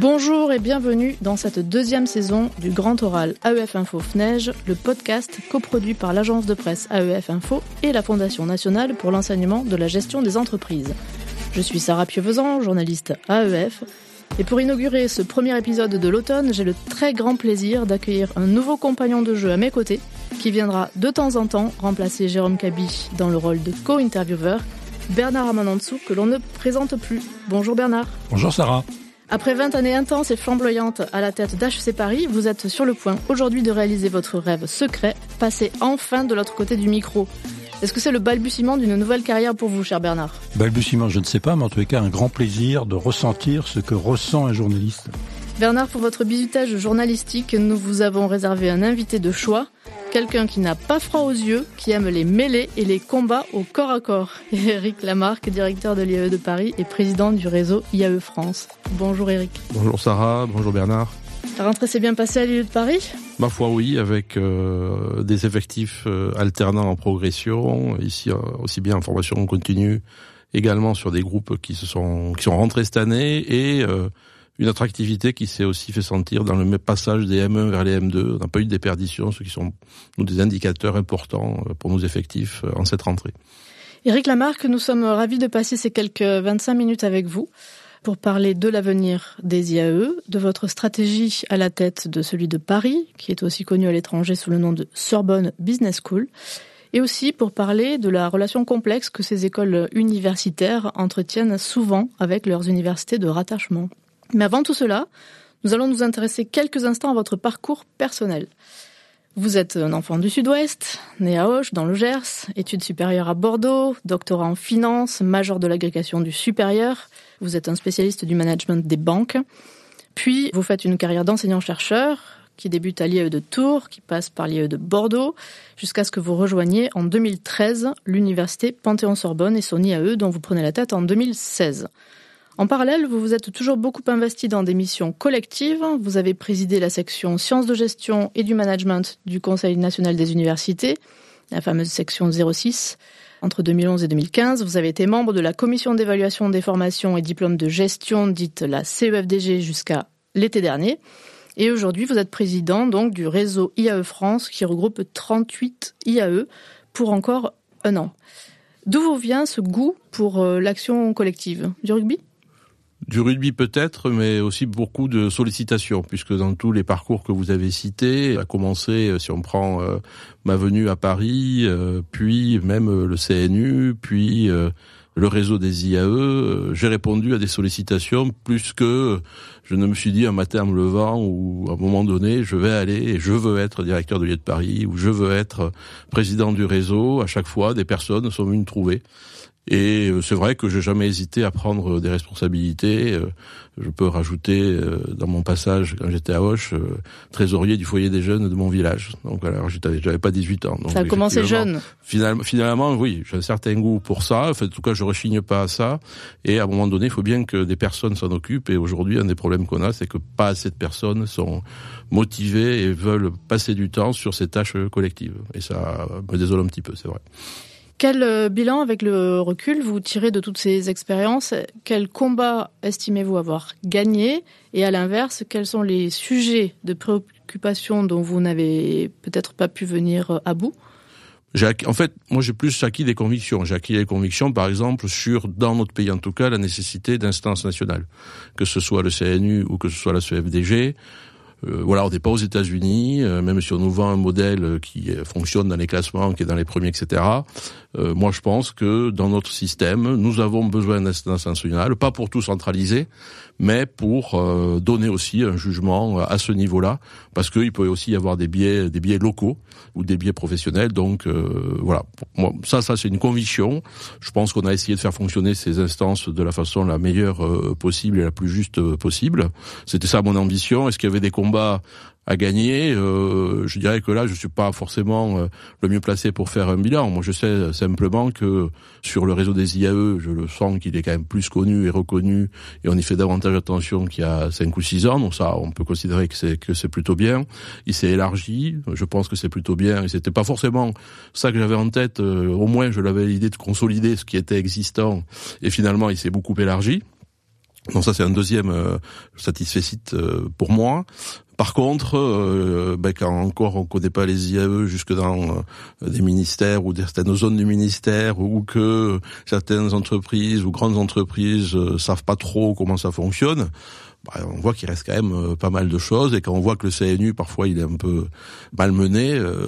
Bonjour et bienvenue dans cette deuxième saison du Grand Oral AEF Info FNEJ, le podcast coproduit par l'agence de presse AEF Info et la Fondation nationale pour l'enseignement de la gestion des entreprises. Je suis Sarah Pieuvezan, journaliste AEF, et pour inaugurer ce premier épisode de l'automne, j'ai le très grand plaisir d'accueillir un nouveau compagnon de jeu à mes côtés, qui viendra de temps en temps remplacer Jérôme Cabi dans le rôle de co-intervieweur, Bernard Amanantsou, que l'on ne présente plus. Bonjour Bernard. Bonjour Sarah. Après 20 années intenses et flamboyantes à la tête d'HC Paris, vous êtes sur le point aujourd'hui de réaliser votre rêve secret, passer enfin de l'autre côté du micro. Est-ce que c'est le balbutiement d'une nouvelle carrière pour vous, cher Bernard? Balbutiement, je ne sais pas, mais en tous les cas, un grand plaisir de ressentir ce que ressent un journaliste. Bernard, pour votre bisutage journalistique, nous vous avons réservé un invité de choix, quelqu'un qui n'a pas froid aux yeux, qui aime les mêlées et les combats au corps à corps. Eric Lamarck, directeur de l'IAE de Paris et président du réseau IAE France. Bonjour Eric. Bonjour Sarah, bonjour Bernard. La rentrée s'est bien passée à l'IAE de Paris? Ma foi oui, avec euh, des effectifs euh, alternants en progression, ici euh, aussi bien en formation continue, également sur des groupes qui se sont qui sont rentrés cette année et euh, une attractivité qui s'est aussi fait sentir dans le passage des M1 vers les M2. On n'a pas eu de déperdition, ce qui sont des indicateurs importants euh, pour nos effectifs euh, en cette rentrée. Éric Lamarck, nous sommes ravis de passer ces quelques 25 minutes avec vous pour parler de l'avenir des IAE, de votre stratégie à la tête de celui de Paris, qui est aussi connu à l'étranger sous le nom de Sorbonne Business School, et aussi pour parler de la relation complexe que ces écoles universitaires entretiennent souvent avec leurs universités de rattachement. Mais avant tout cela, nous allons nous intéresser quelques instants à votre parcours personnel. Vous êtes un enfant du Sud-Ouest, né à Auch, dans le Gers, études supérieures à Bordeaux, doctorat en finance, major de l'agrégation du supérieur. Vous êtes un spécialiste du management des banques. Puis, vous faites une carrière d'enseignant-chercheur qui débute à l'IAE de Tours, qui passe par l'IAE de Bordeaux, jusqu'à ce que vous rejoigniez en 2013 l'université Panthéon-Sorbonne et son IAE dont vous prenez la tête en 2016. En parallèle, vous vous êtes toujours beaucoup investi dans des missions collectives. Vous avez présidé la section sciences de gestion et du management du Conseil national des universités, la fameuse section 06. Entre 2011 et 2015, vous avez été membre de la commission d'évaluation des formations et diplômes de gestion, dite la CEFDG, jusqu'à l'été dernier. Et aujourd'hui, vous êtes président donc du réseau IAE France qui regroupe 38 IAE pour encore un an. D'où vous vient ce goût pour euh, l'action collective? Du rugby? Du rugby peut-être, mais aussi beaucoup de sollicitations, puisque dans tous les parcours que vous avez cités, à commencer, euh, si on prend euh, ma venue à Paris, euh, puis même le CNU, puis le réseau des IAE, j'ai répondu à des sollicitations plus que je ne me suis dit un matin en me levant ou à un moment donné, je vais aller et je veux être directeur de l'IA de Paris ou je veux être président du réseau. À chaque fois, des personnes sont venues me trouver. Et euh, c'est vrai que j'ai jamais hésité à prendre des responsabilités. Euh, je peux rajouter euh, dans mon passage quand j'étais à Hoche, trésorier du foyer des jeunes de mon village. Donc alors j'avais pas 18 ans. Donc, ça a commencé jeune. Finalement, finalement, oui, j'ai un certain goût pour ça. en tout cas, je rechigne pas à ça. Et à un moment donné, il faut bien que des personnes s'en occupent. Et aujourd'hui, un des problèmes qu'on a, c'est que pas assez de personnes sont motivées et veulent passer du temps sur ces tâches collectives. Et ça me désole un petit peu, c'est vrai. Quel euh, bilan, avec le recul, vous tirez de toutes ces expériences? Quel combat estimez-vous avoir gagné? Et à l'inverse, quels sont les sujets de préoccupation dont vous n'avez peut-être pas pu venir à bout? En fait, moi j'ai plus acquis des convictions. J'ai acquis des convictions, par exemple, sur, dans notre pays en tout cas, la nécessité d'instances nationales. Que ce soit le CNU ou que ce soit la CFDG, euh, voilà, on n'est pas aux États-Unis, euh, même si on nous vend un modèle qui fonctionne dans les classements, qui est dans les premiers, etc. Euh, moi, je pense que dans notre système, nous avons besoin d'instances nationales, pas pour tout centraliser, mais pour donner aussi un jugement à ce niveau-là, parce qu'il peut aussi y avoir des biais, des biais locaux ou des biais professionnels. Donc voilà, ça, ça c'est une conviction. Je pense qu'on a essayé de faire fonctionner ces instances de la façon la meilleure possible et la plus juste possible. C'était ça mon ambition. Est-ce qu'il y avait des à gagner. Euh, je dirais que là, je suis pas forcément euh, le mieux placé pour faire un bilan. Moi, je sais simplement que sur le réseau des IAE, je le sens qu'il est quand même plus connu et reconnu, et on y fait davantage attention qu'il y a cinq ou six ans. Donc ça, on peut considérer que c'est que c'est plutôt bien. Il s'est élargi. Je pense que c'est plutôt bien. Et c'était pas forcément ça que j'avais en tête. Euh, au moins, je l'avais l'idée de consolider ce qui était existant. Et finalement, il s'est beaucoup élargi. Donc ça c'est un deuxième euh, satisfait pour moi. Par contre, euh, ben, quand encore on connaît pas les IAE jusque dans des ministères ou certaines zones du ministère ou que certaines entreprises ou grandes entreprises savent pas trop comment ça fonctionne, bah, on voit qu'il reste quand même euh, pas mal de choses et quand on voit que le CNU parfois il est un peu malmené, euh,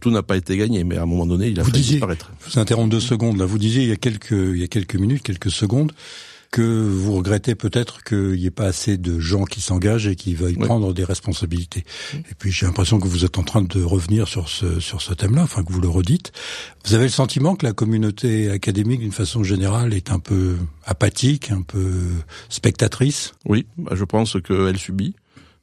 tout n'a pas été gagné. Mais à un moment donné, il a vous failli disiez, disparaître. Je vous interromps deux secondes. Là, vous disiez il y a quelques il y a quelques minutes, quelques secondes que vous regrettez peut-être qu'il n'y ait pas assez de gens qui s'engagent et qui veuillent prendre des responsabilités. Et puis j'ai l'impression que vous êtes en train de revenir sur ce sur ce thème-là, enfin que vous le redites. Vous avez le sentiment que la communauté académique, d'une façon générale, est un peu apathique, un peu spectatrice? Oui, bah, je pense qu'elle subit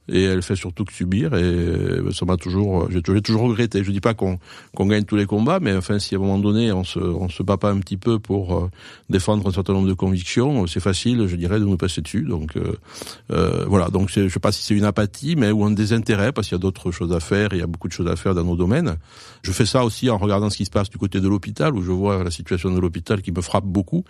et elle fait surtout que subir et ça m'a toujours j'ai toujours regretté. Je dis pas qu'on qu'on gagne tous les combats mais enfin si à un moment donné on se on se bat pas un petit peu pour euh, défendre un certain nombre de convictions c'est facile je dirais de nous passer dessus. Donc euh, euh voilà. Donc je sais pas si c'est une apathie mais ou un désintérêt parce qu'il y a d'autres choses à faire il y a beaucoup de choses à faire dans nos domaines. Je fais ça aussi en regardant ce qui se passe du côté de l'hôpital où je vois la situation de l'hôpital qui me frappe beaucoup.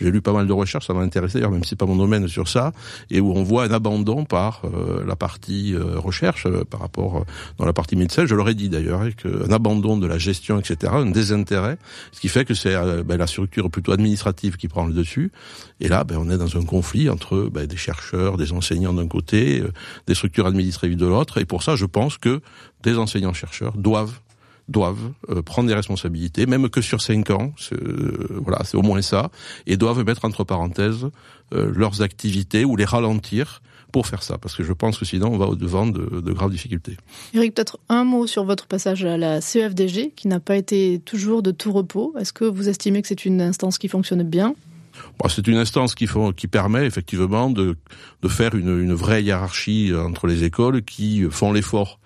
J'ai lu pas mal de recherches ça m'a intéressé même si c'est pas mon domaine sur ça et où on voit un abandon par euh, la partie euh, recherche euh, par rapport euh, dans la partie médecine. Je leur ai dit d'ailleurs hein, qu'un abandon de la gestion, etc., un désintérêt, ce qui fait que c'est ben, la structure plutôt administrative qui prend le dessus. Et là, ben, on est dans un conflit entre ben, des chercheurs, des enseignants d'un côté, des structures administratives de l'autre. Et pour ça, je pense que des enseignants-chercheurs doivent doivent prendre des responsabilités, même que sur cinq ans, voilà, c'est au moins ça, et doivent mettre entre parenthèses leurs activités ou les ralentir pour faire ça, parce que je pense que sinon on va au-devant de, de graves difficultés. Eric, peut-être un mot sur votre passage à la CEFDG, qui n'a pas été toujours de tout repos. Est-ce que vous estimez que c'est une instance qui fonctionne bien? Bon, c'est une instance qui, font, qui permet effectivement de, de faire une, une vraie hiérarchie entre les écoles qui font l'effort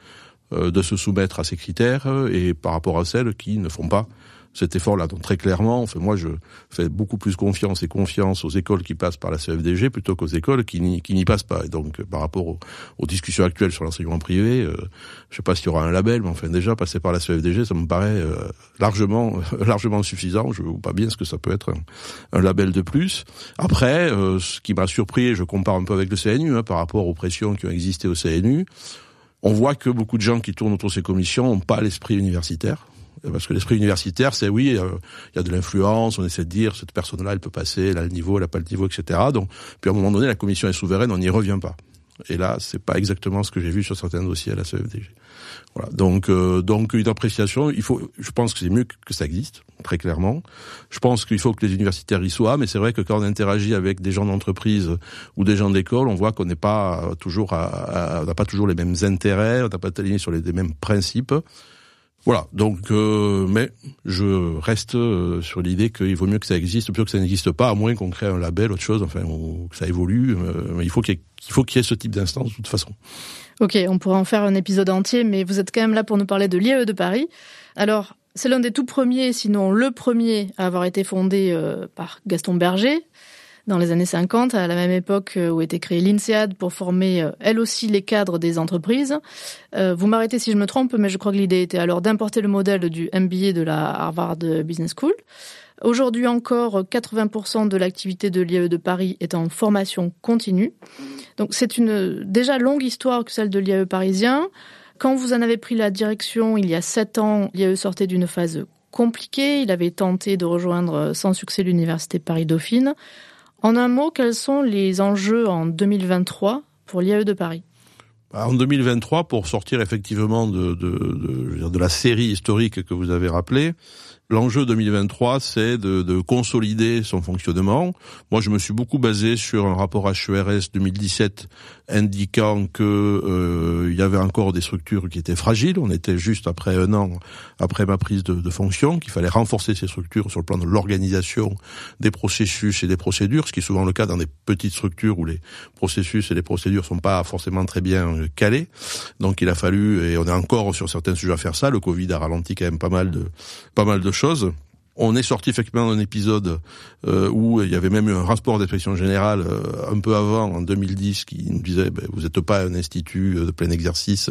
euh, de se soumettre à ces critères et par rapport à celles qui ne font pas cet effort-là. Donc très clairement, enfin, moi je fais beaucoup plus confiance et confiance aux écoles qui passent par la CFDG plutôt qu'aux écoles qui n'y passent pas. Et donc par rapport aux, discussions actuelles sur l'enseignement privé, euh, je sais pas s'il y aura un label, mais enfin déjà passer par la CFDG, ça me paraît euh, largement largement suffisant. Je vois pas bien ce que ça peut être un, label de plus. Après, euh, ce qui m'a surpris, je compare un peu avec le CNU hein, par rapport aux pressions qui ont existé au CNU. On voit que beaucoup de gens qui tournent autour de ces commissions n'ont pas l'esprit universitaire parce que l'esprit universitaire, c'est oui, euh, il y a de l'influence, on essaie de dire cette personne-là, elle peut passer, elle a le niveau, elle n'a pas le niveau, etc. Donc, puis à un moment donné, la commission est souveraine, on n'y revient pas. Et là, c'est pas exactement ce que j'ai vu sur certains dossiers à la CEFDG. Voilà. Donc, euh, donc une appréciation. Il faut. Je pense que c'est mieux que ça existe, très clairement. Je pense qu'il faut que les universitaires y soient, mais c'est vrai que quand on interagit avec des gens d'entreprise ou des gens d'école, on voit qu'on n'est pas toujours, à, on n'a pas toujours les mêmes intérêts, on n'a pas aligné sur les mêmes principes. Voilà, donc, euh, mais je reste euh, sur l'idée qu'il vaut mieux que ça existe plutôt que ça n'existe pas, à moins qu'on crée un label, autre chose, enfin, que ça évolue. Euh, mais il faut qu'il y, y ait ce type d'instance de toute façon. Ok, on pourrait en faire un épisode entier, mais vous êtes quand même là pour nous parler de l'IAE de Paris. Alors, c'est l'un des tout premiers, sinon le premier, à avoir été fondé par Gaston Berger, dans les années 50, à la même époque euh, où était créée l'INSEAD pour former euh, elle aussi les cadres des entreprises. Euh, vous m'arrêtez si je me trompe, mais je crois que l'idée était alors d'importer le modèle du MBA de la Harvard Business School. Aujourd'hui encore, 80% de l'activité de l'IAE de Paris est en formation continue. Donc c'est une déjà longue histoire que celle de l'IAE parisien. Quand vous en avez pris la direction il y a sept ans, l'IAE sortait d'une phase compliquée. Il avait tenté de rejoindre sans succès l'université Paris-Dauphine. En un mot, quels sont les enjeux en 2023 pour l'IAE de Paris? Bah, en 2023, pour sortir effectivement de, la série historique que vous avez rappelée, L'enjeu 2023, c'est de, de, consolider son fonctionnement. Moi, je me suis beaucoup basé sur un rapport HERS 2017 indiquant que euh, il y avait encore des structures qui étaient fragiles. On était juste après un an après ma prise de, de fonction, qu'il fallait renforcer ces structures sur le plan de l'organisation des processus et des procédures, ce qui est souvent le cas dans des petites structures où les processus et les procédures sont pas forcément très bien calés. Donc, il a fallu et on est encore sur certains sujets à faire ça. Le Covid a ralenti quand même pas mal de pas mal de choses. On est sorti effectivement d'un épisode euh, où il y avait même eu un rapport d'inspection générale euh, un peu avant, en 2010, qui nous disait ben, vous n'êtes pas un institut de plein exercice,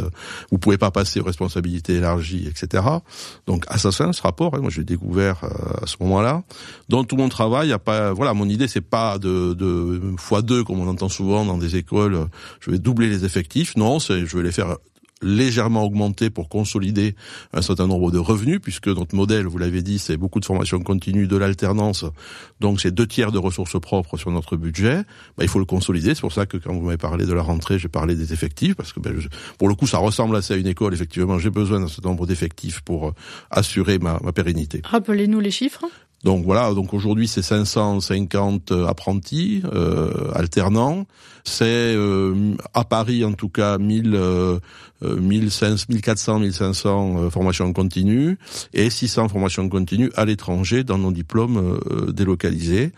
vous pouvez pas passer aux responsabilités élargies, etc. Donc assassin ce rapport, hein, moi je l'ai découvert à ce moment-là. Dans tout mon travail, a pas, voilà, mon idée c'est pas de, de fois deux comme on entend souvent dans des écoles, je vais doubler les effectifs. Non, c'est je vais les faire légèrement augmenter pour consolider un certain nombre de revenus, puisque notre modèle, vous l'avez dit, c'est beaucoup de formation continue, de l'alternance, donc c'est deux tiers de ressources propres sur notre budget. Bah, il faut le consolider. C'est pour ça que quand vous m'avez parlé de la rentrée, j'ai parlé des effectifs, parce que ben, pour le coup, ça ressemble assez à une école. Effectivement, j'ai besoin d'un certain nombre d'effectifs pour euh, assurer ma, ma pérennité. Rappelez-nous les chiffres. Donc voilà, donc aujourd'hui c'est 550 euh, apprentis euh, alternants. C'est euh, à Paris en tout cas 1000, euh, 1400, 1500 formations continues et 600 formations continues à l'étranger dans nos diplômes délocalisés.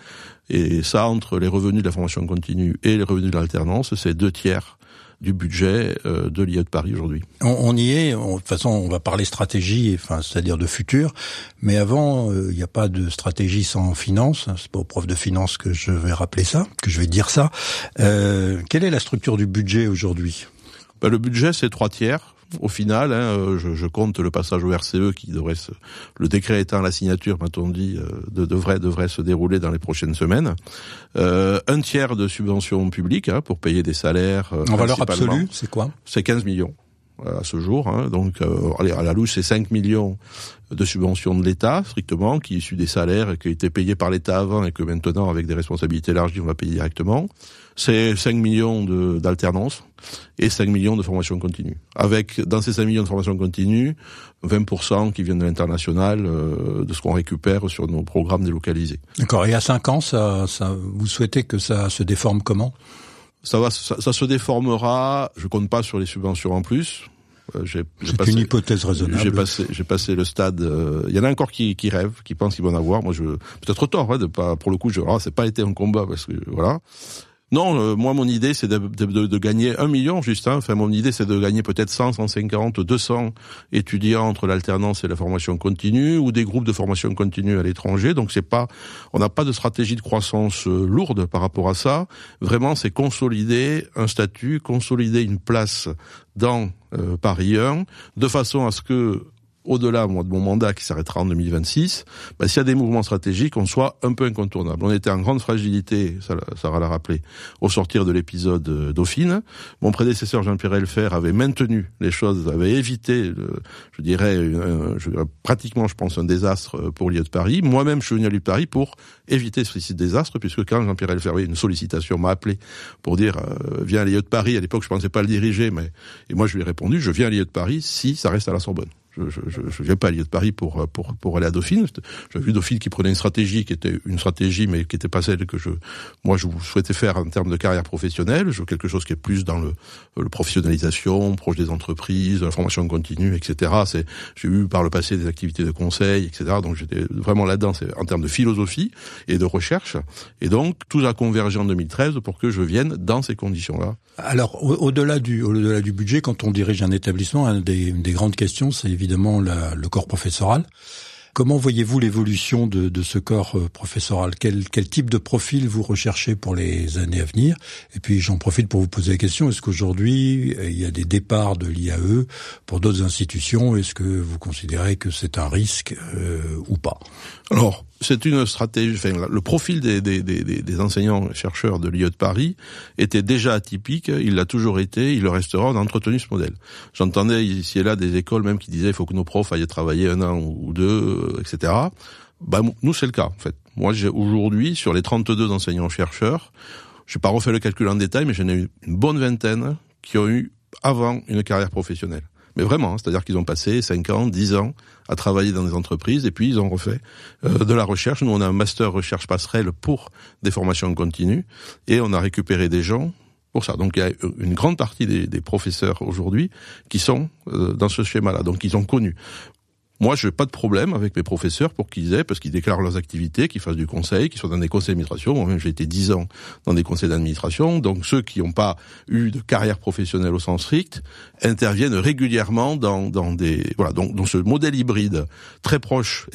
Et ça, entre les revenus de la formation continue et les revenus de l'alternance, c'est deux tiers du budget euh, de l'IE de Paris aujourd'hui. On, y est. de toute façon, on va parler stratégie, enfin, c'est-à-dire de futur. Mais avant, euh, il n'y a pas de stratégie sans finance. C'est pas au prof de finance que je vais rappeler ça, que je vais dire ça. Euh, quelle est la structure du budget aujourd'hui? Ben, Le budget, c'est trois tiers au final, hein, euh, je, je, compte le passage au RCE qui devrait se, le décret étant la signature, m'a-t-on dit, euh, de, devrait devrait se dérouler dans les prochaines semaines. Euh, un tiers de subventions publiques hein, pour payer des salaires. en valeur absolue, c'est quoi? C'est 15 millions à ce jour. Hein. Donc, euh, allez, à la louche, c'est 5 millions de subventions de l'État, strictement, qui issuent des salaires et qui étaient payés par l'État avant et que maintenant, avec des responsabilités élargies, on va payer directement. C'est 5 millions d'alternance et 5 millions de formation continue. Avec, dans ces 5 millions de formation continue, 20% qui viennent de l'international, euh, de ce qu'on récupère sur nos programmes délocalisés. D'accord. Et à 5 ans, ça, ça, vous souhaitez que ça se déforme comment? Ça va, ça, ça, se déformera. Je compte pas sur les subventions en plus. Euh, c'est une hypothèse raisonnable. J'ai passé, j'ai passé le stade. Euh, il y en a encore qui, qui rêvent, qui pensent qu'ils vont en avoir. Moi, je peut-être tort, hein, de pas. Pour le coup, je, ah, c'est pas été un combat parce que voilà. Non, euh, moi mon idée c'est de, gagner un million, Justin. Enfin mon idée c'est de gagner peut-être 100, 150, 200 étudiants entre l'alternance et la formation continue ou des groupes de formation continue à l'étranger. Donc c'est pas, on n'a pas de stratégie de croissance euh, lourde par rapport à ça. Vraiment c'est consolider un statut, consolider une place dans euh, Paris 1, de façon à ce que au-delà de mon mandat qui s'arrêtera en 2026, bah, s'il y a des mouvements stratégiques, on soit un peu incontournable. On était en grande fragilité, va l'a rappelé, au sortir de l'épisode euh, Dauphine. Mon prédécesseur Jean-Pierre Elfer avait maintenu les choses, avait évité, je, dirais, pratiquement, je pense, un désastre euh, pour l'IE de Paris. Moi-même, je suis venu à l'IE de Paris pour éviter ce désastre, puisque quand Jean-Pierre Elfer, une sollicitation m'a appelé pour dire euh, viens à l'IE de Paris. À l'époque, je pensais pas le diriger, mais et moi je lui ai répondu je viens à l'IE de Paris si ça reste à la Sorbonne. Je, je, viens pas à l'île de Paris pour, pour, pour aller à Dauphine. J'ai vu Dauphine qui prenait une stratégie qui était une stratégie, mais qui était pas celle que je, moi, je souhaitais faire en termes de carrière professionnelle. Je veux quelque chose qui est plus dans le, le professionnalisation, proche des entreprises, la formation continue, etc. C'est, j'ai eu par le passé des activités de conseil, etc. Donc j'étais vraiment là-dedans, en termes de philosophie et de recherche. Et donc tout a convergé en 2013 pour que je vienne dans ces conditions-là. Alors au-delà du, au-delà du budget, quand on dirige un établissement, une des grandes questions, c'est évidemment évidemment le corps professoral. Comment voyez-vous l'évolution de, ce corps euh, professoral? Quel, quel, type de profil vous recherchez pour les années à venir? Et puis j'en profite pour vous poser la question, est-ce qu'aujourd'hui euh, il y a des départs de l'IAE pour d'autres institutions? Est-ce que vous considérez que c'est un risque euh, ou pas? Alors, c'est une stratégie. Le profil des, des, des, enseignants chercheurs de l'IE de Paris était déjà atypique. Il l'a toujours été. Il le restera. On a entretenu ce modèle. J'entendais ici et là des écoles même qui disaient il faut que nos profs aillent travailler un an ou deux, euh, etc. Bah, nous, c'est le cas, en fait. Moi, aujourd'hui, sur les 32 enseignants chercheurs, je n'ai pas refait le calcul en détail, mais j'en ai eu une bonne vingtaine qui ont eu avant une carrière professionnelle. Mais vraiment, hein, c'est-à-dire qu'ils ont passé 5 ans, 10 ans à travailler dans des entreprises et puis ils ont refait euh, de la recherche. Nous, on a un master recherche passerelle pour des formations continues et on a récupéré des gens pour ça. Donc il y a une grande partie des, professeurs aujourd'hui qui sont euh, dans ce schéma-là. Donc ils ont connu. Moi, je n'ai pas de problème avec mes professeurs pour qu'ils aient, parce qu'ils déclarent leurs activités, qu'ils fassent du conseil, qu'ils soient dans des conseils d'administration. Moi-même, j'ai été dix ans dans des conseils d'administration. Donc, ceux qui n'ont pas eu de carrière professionnelle au sens strict interviennent régulièrement dans, dans des voilà donc dans ce modèle hybride très proche,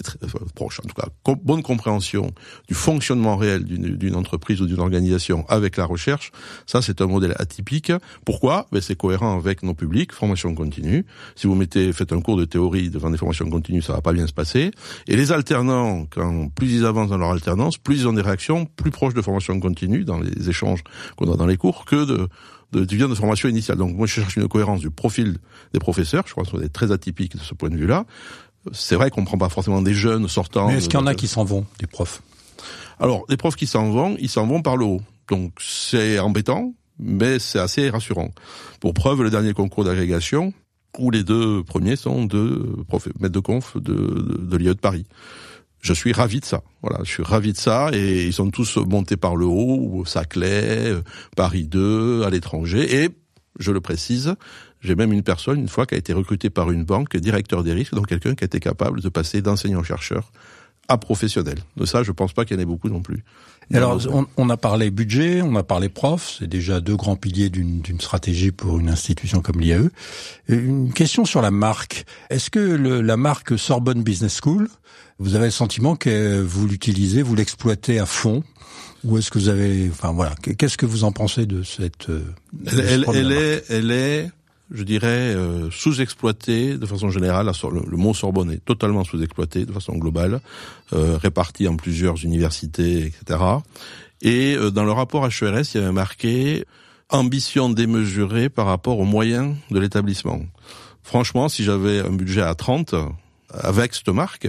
proche en tout cas, bonne compréhension du fonctionnement réel d'une entreprise ou d'une organisation avec la recherche. Ça, c'est un modèle atypique. Pourquoi? Ben, c'est cohérent avec nos publics, formation continue. Si vous mettez faites un cours de théorie devant des formations continue, ça va pas bien se passer. Et les alternants, quand plus ils avancent dans leur alternance, plus ils ont des réactions plus proches de formation continue dans les échanges qu'on a dans les cours que de de, du de formation initiale. Donc moi je cherche une cohérence du profil des professeurs, je crois qu'on est très atypique de ce point de vue-là. C'est vrai qu'on ne prend pas forcément des jeunes sortant. Mais est-ce qu'il y en a qui s'en vont, des profs? Alors, les profs qui s'en vont, ils s'en vont par le haut. Donc c'est embêtant, mais c'est assez rassurant. Pour preuve, le dernier concours d'agrégation, où les deux premiers sont deux maîtres de conf de, de, de l'IE de Paris. Je suis ravi de ça. Voilà, je suis ravi de ça et ils sont tous montés par le haut, Saclay, euh, Paris 2, à l'étranger et je le précise, j'ai même une personne une fois qui a été recrutée par une banque, directeur des risques, donc quelqu'un qui a été capable de passer d'enseignant-chercheur à professionnel. De ça, je pense pas qu'il y en ait beaucoup non plus. Alors, on, a parlé budget, on a parlé prof, c'est déjà deux grands piliers d'une stratégie pour une institution comme l'IAE. Une question sur la marque. Est-ce que le, la marque Sorbonne Business School, vous avez le sentiment que vous l'utilisez, vous l'exploitez à fond? Ou est-ce que vous avez, enfin voilà, qu'est-ce que vous en pensez de cette euh, elle, elle est, elle est je dirais, euh, sous-exploité de façon générale. Le, mot Sorbonne est totalement sous-exploité de façon globale, euh, réparti en plusieurs universités, etc. Et euh, dans le rapport HERS, il y avait marqué ambition démesurée par rapport aux moyens de l'établissement. Franchement, si j'avais un budget à 30, avec cette marque,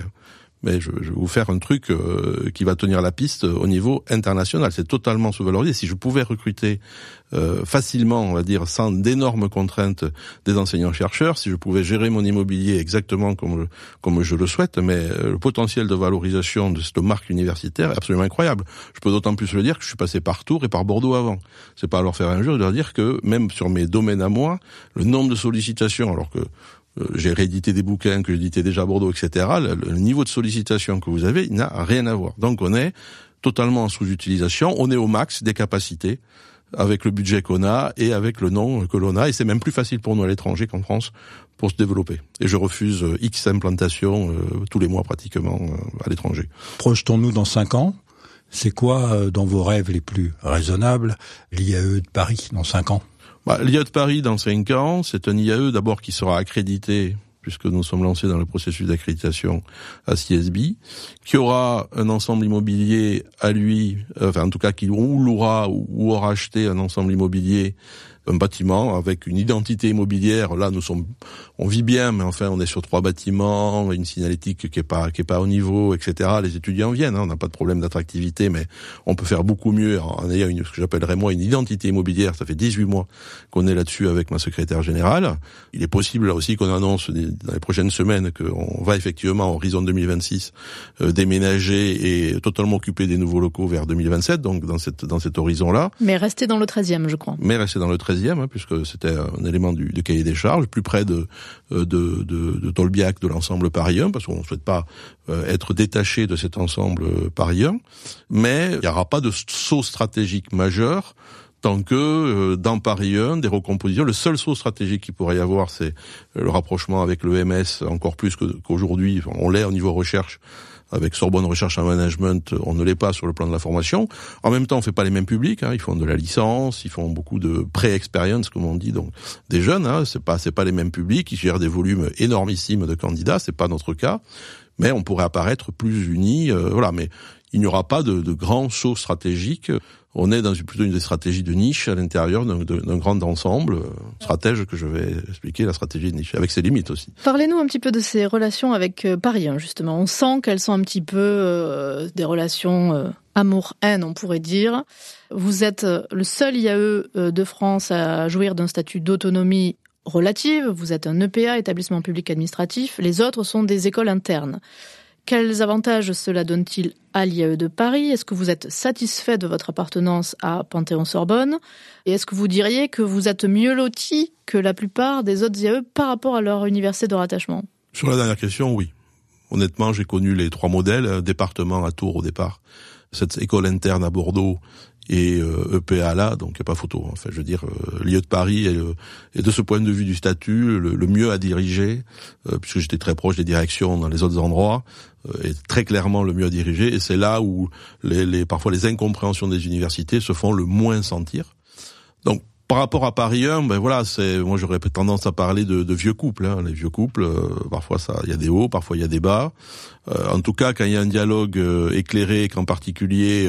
mais je, je, vais vous faire un truc euh, qui va tenir la piste au niveau international. C'est totalement sous-valorisé. Si je pouvais recruter euh, facilement, on va dire, sans d'énormes contraintes des enseignants-chercheurs, si je pouvais gérer mon immobilier exactement comme je, comme je le souhaite, mais euh, le potentiel de valorisation de cette marque universitaire est absolument incroyable. Je peux d'autant plus le dire que je suis passé par Tours et par Bordeaux avant. C'est pas leur faire injure de leur dire que même sur mes domaines à moi, le nombre de sollicitations, alors que j'ai réédité des bouquins que j'éditais déjà à Bordeaux, etc. Le, niveau de sollicitation que vous avez, n'a rien à voir. Donc on est totalement en sous-utilisation, on est au max des capacités avec le budget qu'on a et avec le nom que l'on a, et c'est même plus facile pour nous à l'étranger qu'en France pour se développer. Et je refuse euh, X implantations euh, tous les mois pratiquement à l'étranger. Projetons-nous dans cinq ans. C'est quoi, dans vos rêves les plus raisonnables, l'IAE de Paris dans cinq ans? Bah, L'IA de Paris dans 5 ans, c'est un IAE d'abord qui sera accrédité puisque nous sommes lancés dans le processus d'accréditation à CSB, qui aura un ensemble immobilier à lui, enfin en tout cas qui ou l'aura ou aura acheté un ensemble immobilier un bâtiment avec une identité immobilière. Là, nous sommes, on vit bien, mais enfin, on est sur trois bâtiments, une signalétique qui est pas, qui est pas au niveau, etc. Les étudiants viennent, hein, on n'a pas de problème d'attractivité, mais on peut faire beaucoup mieux en ayant une, ce que j'appellerais moi une identité immobilière. Ça fait 18 mois qu'on est là-dessus avec ma secrétaire générale. Il est possible là aussi qu'on annonce dans les prochaines semaines qu'on va effectivement, horizon 2026, euh, déménager et totalement occuper des nouveaux locaux vers 2027, donc dans cette, dans cet horizon-là. Mais rester dans le 13e, je crois. Mais rester dans le 13 Hein, puisque c'était un élément du, cahier des charges, plus près de, euh, de, de, de Tolbiac, de l'ensemble parisien, parce qu'on ne souhaite pas euh, être détaché de cet ensemble parisien. Mais il n'y aura pas de saut stratégique majeur tant que euh, dans Paris 1, des recompositions, le seul saut stratégique qu'il pourrait y avoir, c'est le rapprochement avec le MS, encore plus qu'aujourd'hui, on l'est au niveau recherche, avec Sorbonne Recherche en Management, on ne l'est pas sur le plan de la formation. En même temps, on fait pas les mêmes publics. Hein. Ils font de la licence, ils font beaucoup de pré-expérience, comme on dit, donc des jeunes. Hein. C'est pas c'est pas les mêmes publics. Ils gèrent des volumes énormissimes de candidats. C'est pas notre cas, mais on pourrait apparaître plus unis. Euh, voilà, mais il n'y aura pas de, de grands sauts on est dans une, plutôt une stratégie de niche à l'intérieur d'un grand ensemble. Stratège que je vais expliquer, la stratégie de niche, avec ses limites aussi. Parlez-nous un petit peu de ces relations avec euh, Paris, hein, justement. On sent qu'elles sont un petit peu euh, des relations euh, amour-haine, on pourrait dire. Vous êtes le seul IAE de France à jouir d'un statut d'autonomie relative. Vous êtes un EPA, établissement public administratif. Les autres sont des écoles internes. Quels avantages cela donne-t-il à l'IAE de Paris? Est-ce que vous êtes satisfait de votre appartenance à Panthéon-Sorbonne? Et est-ce que vous diriez que vous êtes mieux loti que la plupart des autres IAE par rapport à leur université de rattachement? Sur la dernière question, oui. honnêtement, j'ai connu les trois modèles, un département à Tours au départ, cette école interne à Bordeaux et euh, EPA là, donc il n'y a pas photo. Enfin, je veux dire, euh, lieu de Paris est, de ce point de vue du statut le, mieux à diriger, euh, puisque j'étais très proche des directions dans les autres endroits, euh, est très clairement le mieux à diriger, et c'est là où les, les, parfois les incompréhensions des universités se font le moins sentir. Donc par rapport à Paris 1, ben voilà, c'est moi j'aurais tendance à parler de, de vieux couples. Hein. Les vieux couples, euh, parfois ça, il y a des hauts, parfois il y a des bas. Euh, en tout cas, quand il y a un dialogue euh, éclairé, qu'en particulier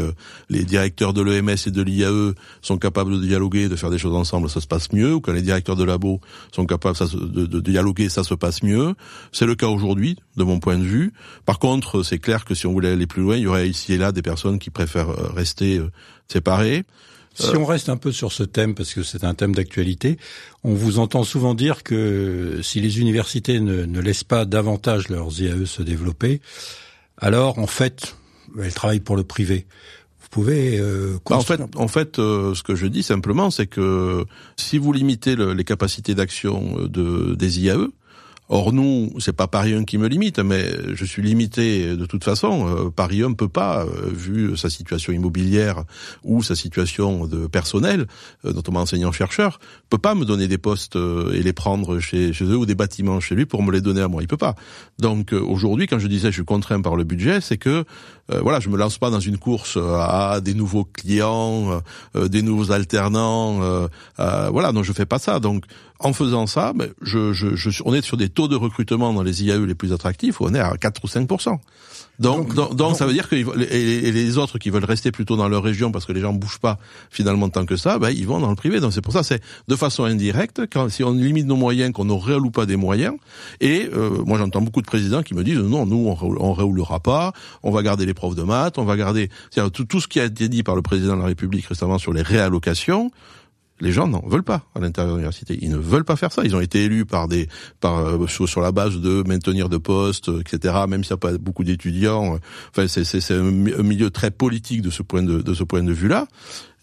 les directeurs de l'EMS et de l'IAE sont capables de dialoguer, de faire des choses ensemble, ça se passe mieux. Ou quand les directeurs de labo sont capables de, de, dialoguer, ça se passe mieux. C'est le cas aujourd'hui, de mon point de vue. Par contre, c'est clair que si on voulait aller plus loin, il y aurait ici et là des personnes qui préfèrent rester séparées. Si on reste un peu sur ce thème, parce que c'est un thème d'actualité, on vous entend souvent dire que si les universités ne, ne laissent pas davantage leurs IAE se développer, alors en fait, elles travaillent pour le privé. Vous pouvez. Euh, bah, en fait, en fait, euh, ce que je dis simplement, c'est que si vous limitez les capacités d'action de des IAE, Or nous, c'est pas Paris 1 qui me limite, mais je suis limité de toute façon. Euh, Paris 1 peut pas, euh, vu sa situation immobilière ou sa situation de personnel, euh, notamment enseignant-chercheur, peut pas me donner des postes et les prendre chez, eux ou des bâtiments chez lui pour me les donner à moi. Il peut pas. Donc aujourd'hui, quand je disais je suis contraint par le budget, c'est que voilà, je me lance pas dans une course à des nouveaux clients, des nouveaux alternants. voilà, non, je fais pas ça. Donc en faisant ça, ben, je, je, je, on est sur des taux de recrutement dans les IAE les plus attractifs, on est à 4 ou 5 donc, donc, donc, ça veut dire que et, les autres qui veulent rester plutôt dans leur région parce que les gens bougent pas finalement tant que ça, ben ils vont dans le privé. Donc c'est pour ça, c'est de façon indirecte. Quand si on limite nos moyens, qu'on ne réalloue pas des moyens. Et euh, moi j'entends beaucoup de présidents qui me disent non, nous on, réoulera pas, on va garder les profs de maths, on va garder tout, tout ce qui a été dit par le président de la République récemment sur les réallocations les gens n'en veulent pas à l'intérieur de l'université. Ils ne veulent pas faire ça. Ils ont été élus par des, par euh, sur, la base de maintenir de postes, etc. Même s'il n'y a pas beaucoup d'étudiants. Enfin, c'est, un milieu très politique de ce point de, de ce point de vue-là.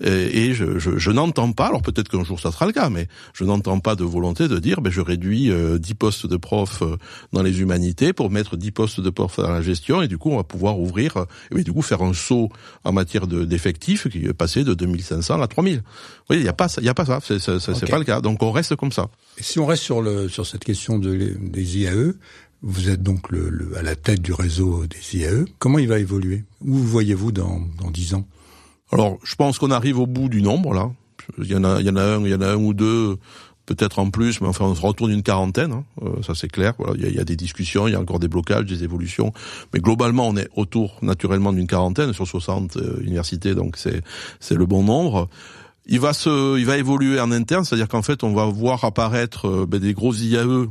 Et, je, je, je n'entends pas, alors peut-être qu'un jour ça sera le cas, mais je n'entends pas de volonté de dire ben, je réduis euh, 10 postes de profs euh, dans les humanités pour mettre 10 postes de profs dans la gestion, et du coup on va pouvoir ouvrir, euh, et du coup faire un saut en matière d'effectifs qui est passé de 2500 à 3000. Vous voyez, il n'y a pas y a pas ça, c'est c'est pas le cas. Donc on reste comme ça. Et si on reste sur le sur cette question de, des IAE, vous êtes donc le, le, à la tête du réseau des IAE. Comment il va évoluer? Où voyez-vous dans, dans 10 ans? Alors, je pense qu'on arrive au bout du nombre là. Il y en a, il y en a un, il y en a un ou deux, peut-être en plus, mais enfin, on se retourne une quarantaine. Hein. Euh, ça c'est clair. Voilà, il y, a, des discussions, il y a encore des blocages, des évolutions, mais globalement, on est autour naturellement d'une quarantaine sur 60 euh, universités, donc c'est c'est le bon nombre. Il va se, il va évoluer en interne, c'est-à-dire qu'en fait, on va voir apparaître euh, ben, des gros IAE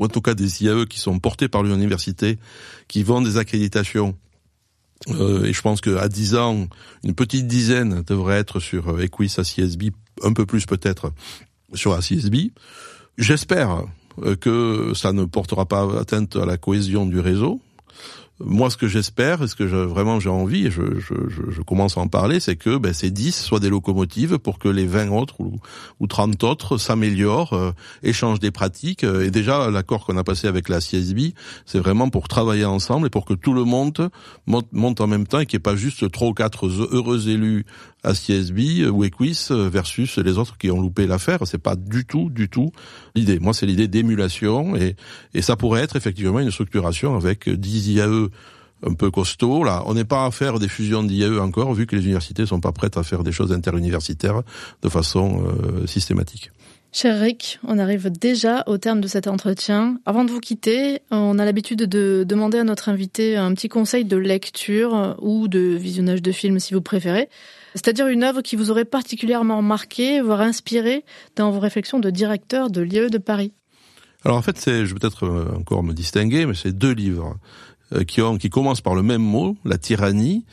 ou en tout cas des IAE qui sont portés par l'université, qui vendent des accréditations euh, et je pense qu'à 10 ans, une petite dizaine devrait être sur euh, Equis ACSB, un peu plus peut-être sur ACSB. J'espère euh, que ça ne portera pas atteinte à la cohésion du réseau, moi, ce que j'espère, et ce que je, vraiment j'ai envie, et je, je, je, commence à en parler, c'est que ben, ces 10 soient des locomotives pour que les 20 autres ou, ou 30 autres s'améliorent, euh, échangent des pratiques. Euh, et déjà, l'accord qu'on a passé avec la CSB, c'est vraiment pour travailler ensemble et pour que tout le monde monte, monte en même temps et qu'il n'y ait pas juste trois ou quatre heureux élus à CSB ou Equis versus les autres qui ont loupé l'affaire. C'est pas du tout, du tout l'idée. Moi, c'est l'idée d'émulation et, et ça pourrait être effectivement une structuration avec 10 IAE un peu costaud. Là, on n'est pas à faire des fusions d'IAE encore, vu que les universités sont pas prêtes à faire des choses interuniversitaires de façon euh, systématique. Cher Rick, on arrive déjà au terme de cet entretien. Avant de vous quitter, on a l'habitude de demander à notre invité un petit conseil de lecture ou de visionnage de film si vous préférez. C'est-à-dire une œuvre qui vous aurait particulièrement marqué, voire inspiré dans vos réflexions de directeur de l'IAE de Paris. Alors en fait, je vais peut-être euh, encore me distinguer, mais c'est deux livres. Euh, qui, ont, qui commence par le même mot, la tyrannie.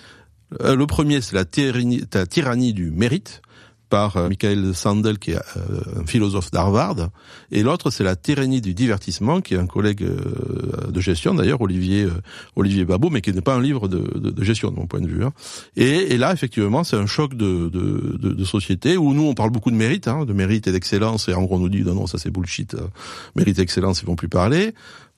Euh, le premier, c'est la tyrannie, la tyrannie du mérite par euh, Michael Sandel, qui est un philosophe d'Harvard, et l'autre c'est la tyrannie du divertissement, qui est un collègue de gestion d'ailleurs, Olivier Olivier Babot, mais qui n'est pas un livre de, de, de, gestion de mon point de vue. Hein. Et, et, là, effectivement, c'est un choc de, de, société où nous on parle beaucoup de mérite, hein, de mérite et d'excellence, et en gros on nous dit non non ça c'est bullshit, mérite et excellence ils vont plus parler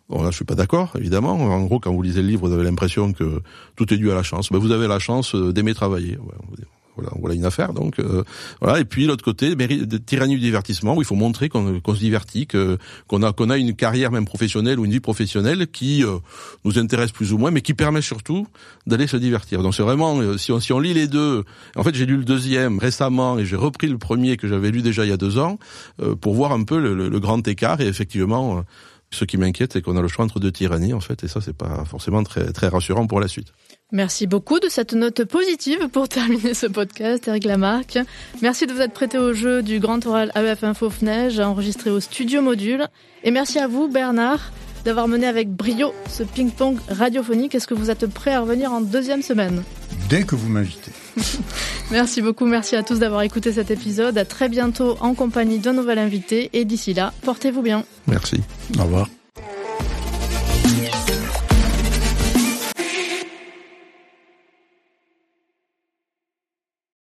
Bon, là, je suis pas d'accord, évidemment. En gros, quand vous lisez le livre, vous avez l'impression que tout est dû à la chance. Ben, vous avez la chance d'aimer travailler. Voilà, une affaire. Donc euh, voilà. Et puis l'autre côté, tyrannie du divertissement, où il faut montrer qu'on se divertit, qu'on a qu'on a une carrière même professionnelle ou une vie professionnelle qui euh, nous intéresse plus ou moins, mais qui permet surtout d'aller se divertir. Donc c'est vraiment euh, si on si on lit les deux. En fait, j'ai lu le deuxième récemment et j'ai repris le premier que j'avais lu déjà il y a deux ans pour voir un peu le grand écart. Et effectivement. Ce qui m'inquiète, c'est qu'on a le choix entre deux tyrannies, en fait, et ça, c'est pas forcément très, très rassurant pour la suite. Merci beaucoup de cette note positive pour terminer ce podcast, Eric Lamarck. Merci de vous être prêté au jeu du Grand Oral AEF Info FNEJ, enregistré au Studio Module. Et merci à vous, Bernard, d'avoir mené avec brio ce ping-pong radiophonique. Est-ce que vous êtes prêt à revenir en deuxième semaine? Dès que vous m'invitez. merci beaucoup, merci à tous d'avoir écouté cet épisode. À très bientôt en compagnie d'un nouvel invité. Et d'ici là, portez-vous bien. Merci. Au revoir.